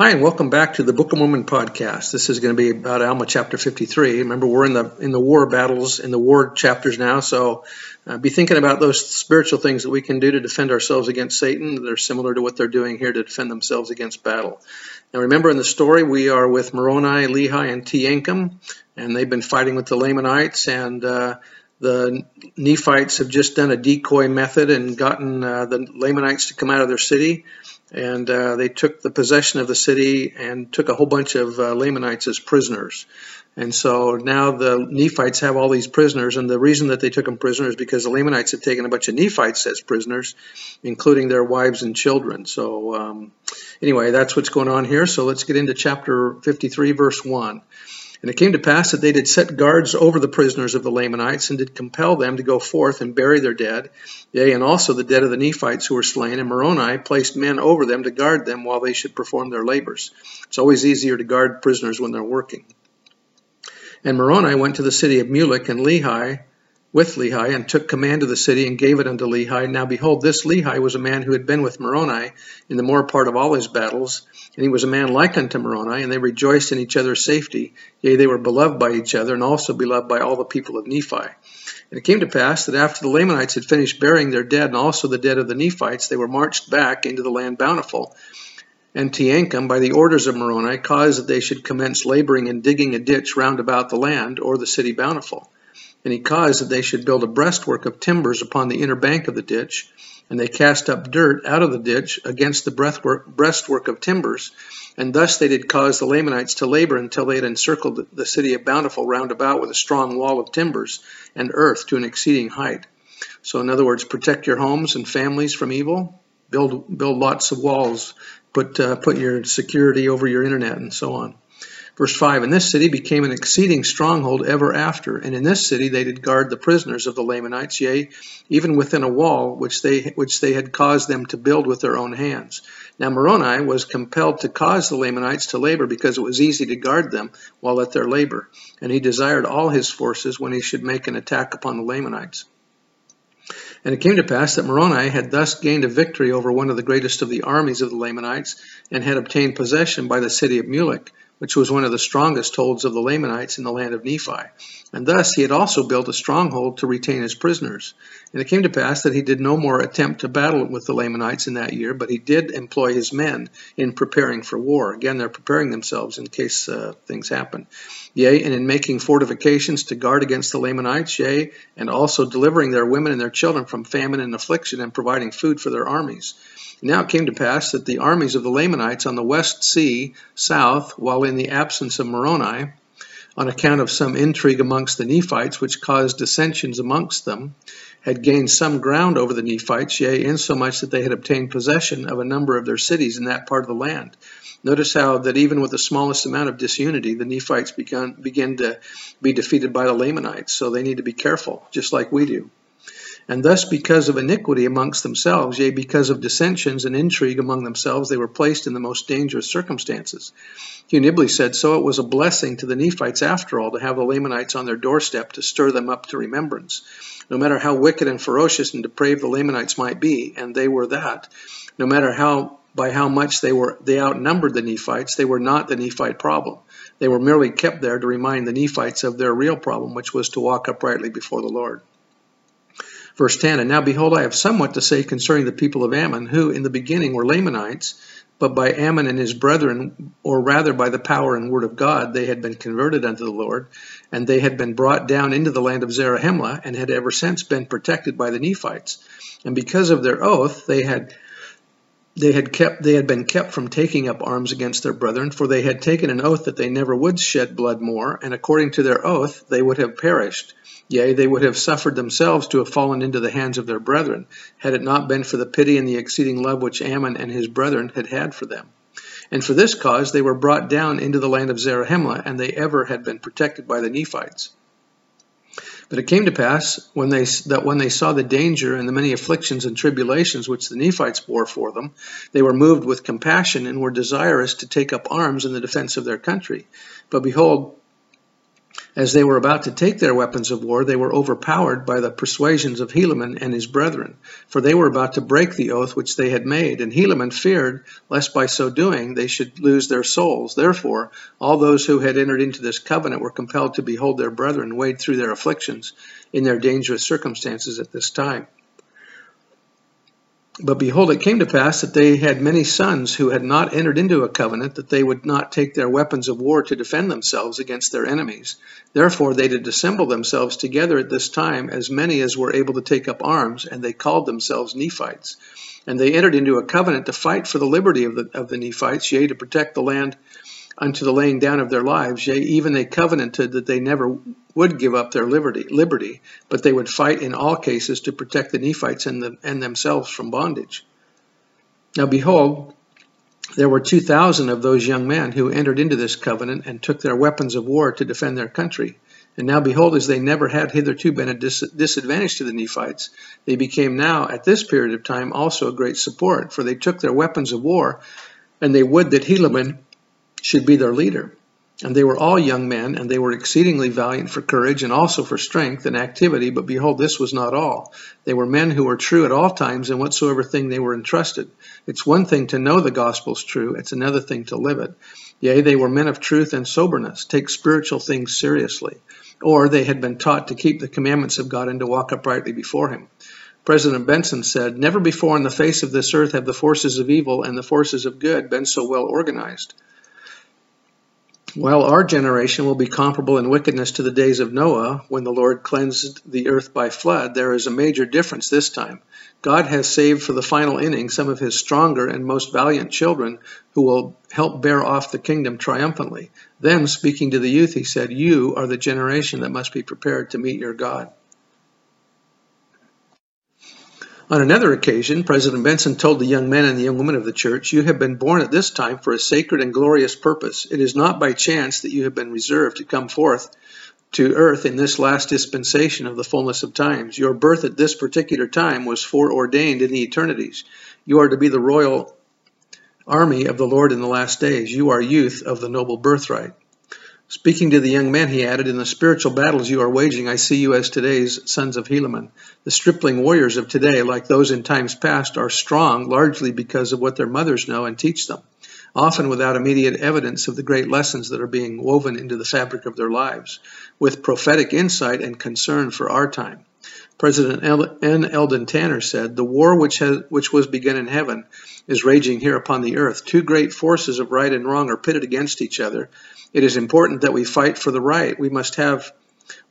Hi, and welcome back to the Book of Mormon podcast. This is going to be about Alma chapter 53. Remember, we're in the in the war battles, in the war chapters now, so uh, be thinking about those spiritual things that we can do to defend ourselves against Satan that are similar to what they're doing here to defend themselves against battle. Now, remember in the story, we are with Moroni, Lehi, and Teancum, and they've been fighting with the Lamanites, and uh, the Nephites have just done a decoy method and gotten uh, the Lamanites to come out of their city and uh, they took the possession of the city and took a whole bunch of uh, Lamanites as prisoners. And so now the Nephites have all these prisoners, and the reason that they took them prisoners is because the Lamanites had taken a bunch of Nephites as prisoners, including their wives and children. So um, anyway, that's what's going on here. So let's get into chapter 53, verse 1. And it came to pass that they did set guards over the prisoners of the Lamanites, and did compel them to go forth and bury their dead, yea, and also the dead of the Nephites who were slain. And Moroni placed men over them to guard them while they should perform their labors. It's always easier to guard prisoners when they're working. And Moroni went to the city of Mulek and Lehi, with Lehi, and took command of the city, and gave it unto Lehi. Now behold, this Lehi was a man who had been with Moroni in the more part of all his battles, and he was a man like unto Moroni, and they rejoiced in each other's safety. Yea, they were beloved by each other, and also beloved by all the people of Nephi. And it came to pass that after the Lamanites had finished burying their dead, and also the dead of the Nephites, they were marched back into the land bountiful. And Teancum, by the orders of Moroni, caused that they should commence laboring and digging a ditch round about the land, or the city bountiful and he caused that they should build a breastwork of timbers upon the inner bank of the ditch. And they cast up dirt out of the ditch against the breastwork of timbers. And thus they did cause the Lamanites to labor until they had encircled the city of Bountiful round about with a strong wall of timbers and earth to an exceeding height. So, in other words, protect your homes and families from evil. Build build lots of walls. Put uh, put your security over your internet and so on. Verse 5 And this city became an exceeding stronghold ever after, and in this city they did guard the prisoners of the Lamanites, yea, even within a wall which they, which they had caused them to build with their own hands. Now Moroni was compelled to cause the Lamanites to labor because it was easy to guard them while at their labor, and he desired all his forces when he should make an attack upon the Lamanites. And it came to pass that Moroni had thus gained a victory over one of the greatest of the armies of the Lamanites, and had obtained possession by the city of Mulek, which was one of the strongest holds of the Lamanites in the land of Nephi. And thus he had also built a stronghold to retain his prisoners. And it came to pass that he did no more attempt to battle with the Lamanites in that year, but he did employ his men in preparing for war. Again, they're preparing themselves in case uh, things happen. Yea, and in making fortifications to guard against the Lamanites, yea, and also delivering their women and their children from famine and affliction and providing food for their armies. Now it came to pass that the armies of the Lamanites on the west sea, south, while in the absence of Moroni, on account of some intrigue amongst the Nephites, which caused dissensions amongst them, had gained some ground over the Nephites, yea, insomuch that they had obtained possession of a number of their cities in that part of the land. Notice how that even with the smallest amount of disunity, the Nephites began, begin to be defeated by the Lamanites. So they need to be careful, just like we do and thus because of iniquity amongst themselves, yea, because of dissensions and intrigue among themselves, they were placed in the most dangerous circumstances. Hugh Nibley said, So it was a blessing to the Nephites after all to have the Lamanites on their doorstep to stir them up to remembrance. No matter how wicked and ferocious and depraved the Lamanites might be, and they were that, no matter how by how much they were they outnumbered the Nephites, they were not the Nephite problem. They were merely kept there to remind the Nephites of their real problem, which was to walk uprightly before the Lord. Verse 10 And now behold, I have somewhat to say concerning the people of Ammon, who in the beginning were Lamanites, but by Ammon and his brethren, or rather by the power and word of God, they had been converted unto the Lord, and they had been brought down into the land of Zarahemla, and had ever since been protected by the Nephites. And because of their oath, they had they had kept they had been kept from taking up arms against their brethren for they had taken an oath that they never would shed blood more and according to their oath they would have perished Yea, they would have suffered themselves to have fallen into the hands of their brethren, had it not been for the pity and the exceeding love which Ammon and his brethren had had for them. And for this cause they were brought down into the land of Zarahemla, and they ever had been protected by the Nephites. But it came to pass when they, that when they saw the danger and the many afflictions and tribulations which the Nephites bore for them, they were moved with compassion and were desirous to take up arms in the defense of their country. But behold, as they were about to take their weapons of war, they were overpowered by the persuasions of Helaman and his brethren, for they were about to break the oath which they had made. And Helaman feared lest by so doing they should lose their souls. Therefore, all those who had entered into this covenant were compelled to behold their brethren wade through their afflictions in their dangerous circumstances at this time. But behold, it came to pass that they had many sons who had not entered into a covenant, that they would not take their weapons of war to defend themselves against their enemies. Therefore they did assemble themselves together at this time, as many as were able to take up arms, and they called themselves Nephites. And they entered into a covenant to fight for the liberty of the, of the Nephites, yea, to protect the land unto the laying down of their lives. Yea, even they covenanted that they never would give up their liberty, liberty, but they would fight in all cases to protect the Nephites and, the, and themselves from bondage. Now behold, there were 2,000 of those young men who entered into this covenant and took their weapons of war to defend their country. And now behold, as they never had hitherto been a dis disadvantage to the Nephites, they became now, at this period of time, also a great support, for they took their weapons of war, and they would that Helaman should be their leader. And they were all young men, and they were exceedingly valiant for courage and also for strength and activity. But behold, this was not all. They were men who were true at all times in whatsoever thing they were entrusted. It's one thing to know the gospel's true, it's another thing to live it. Yea, they were men of truth and soberness, take spiritual things seriously. Or they had been taught to keep the commandments of God and to walk uprightly before Him. President Benson said, Never before on the face of this earth have the forces of evil and the forces of good been so well organized. While our generation will be comparable in wickedness to the days of Noah, when the Lord cleansed the earth by flood, there is a major difference this time. God has saved for the final inning some of his stronger and most valiant children who will help bear off the kingdom triumphantly. Then, speaking to the youth, he said, You are the generation that must be prepared to meet your God. On another occasion, President Benson told the young men and the young women of the church, You have been born at this time for a sacred and glorious purpose. It is not by chance that you have been reserved to come forth to earth in this last dispensation of the fullness of times. Your birth at this particular time was foreordained in the eternities. You are to be the royal army of the Lord in the last days. You are youth of the noble birthright. Speaking to the young men, he added, In the spiritual battles you are waging, I see you as today's sons of Helaman. The stripling warriors of today, like those in times past, are strong largely because of what their mothers know and teach them, often without immediate evidence of the great lessons that are being woven into the fabric of their lives, with prophetic insight and concern for our time. President N. Eldon Tanner said, The war which, has, which was begun in heaven is raging here upon the earth. Two great forces of right and wrong are pitted against each other. It is important that we fight for the right. We must have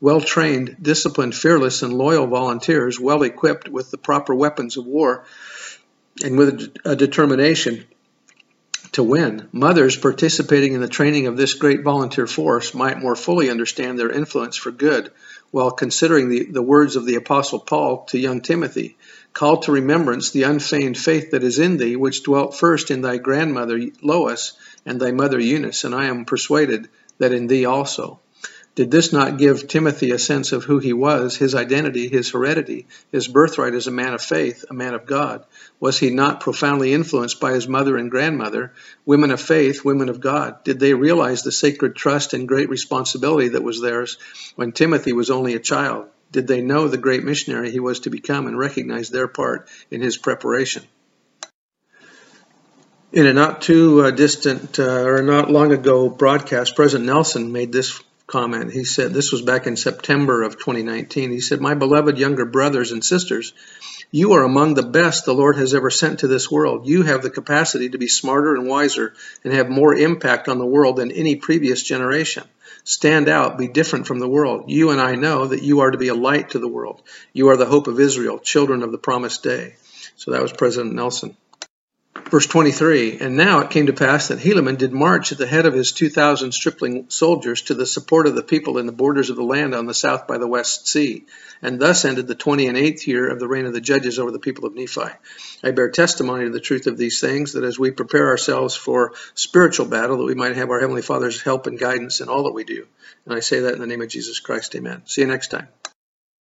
well trained, disciplined, fearless, and loyal volunteers, well equipped with the proper weapons of war and with a determination to win. Mothers participating in the training of this great volunteer force might more fully understand their influence for good while considering the, the words of the Apostle Paul to young Timothy Call to remembrance the unfeigned faith that is in thee, which dwelt first in thy grandmother Lois and thy mother Eunice, and I am persuaded that in thee also. Did this not give Timothy a sense of who he was, his identity, his heredity, his birthright as a man of faith, a man of God? Was he not profoundly influenced by his mother and grandmother, women of faith, women of God? Did they realize the sacred trust and great responsibility that was theirs when Timothy was only a child? Did they know the great missionary he was to become and recognize their part in his preparation? In a not too uh, distant uh, or not long ago broadcast, President Nelson made this comment. He said, this was back in September of 2019. He said, My beloved younger brothers and sisters, you are among the best the Lord has ever sent to this world. You have the capacity to be smarter and wiser and have more impact on the world than any previous generation. Stand out, be different from the world. You and I know that you are to be a light to the world. You are the hope of Israel, children of the promised day. So that was President Nelson. Verse 23 And now it came to pass that Helaman did march at the head of his 2,000 stripling soldiers to the support of the people in the borders of the land on the south by the west sea. And thus ended the twenty and eighth year of the reign of the judges over the people of Nephi. I bear testimony to the truth of these things, that as we prepare ourselves for spiritual battle, that we might have our Heavenly Father's help and guidance in all that we do. And I say that in the name of Jesus Christ. Amen. See you next time.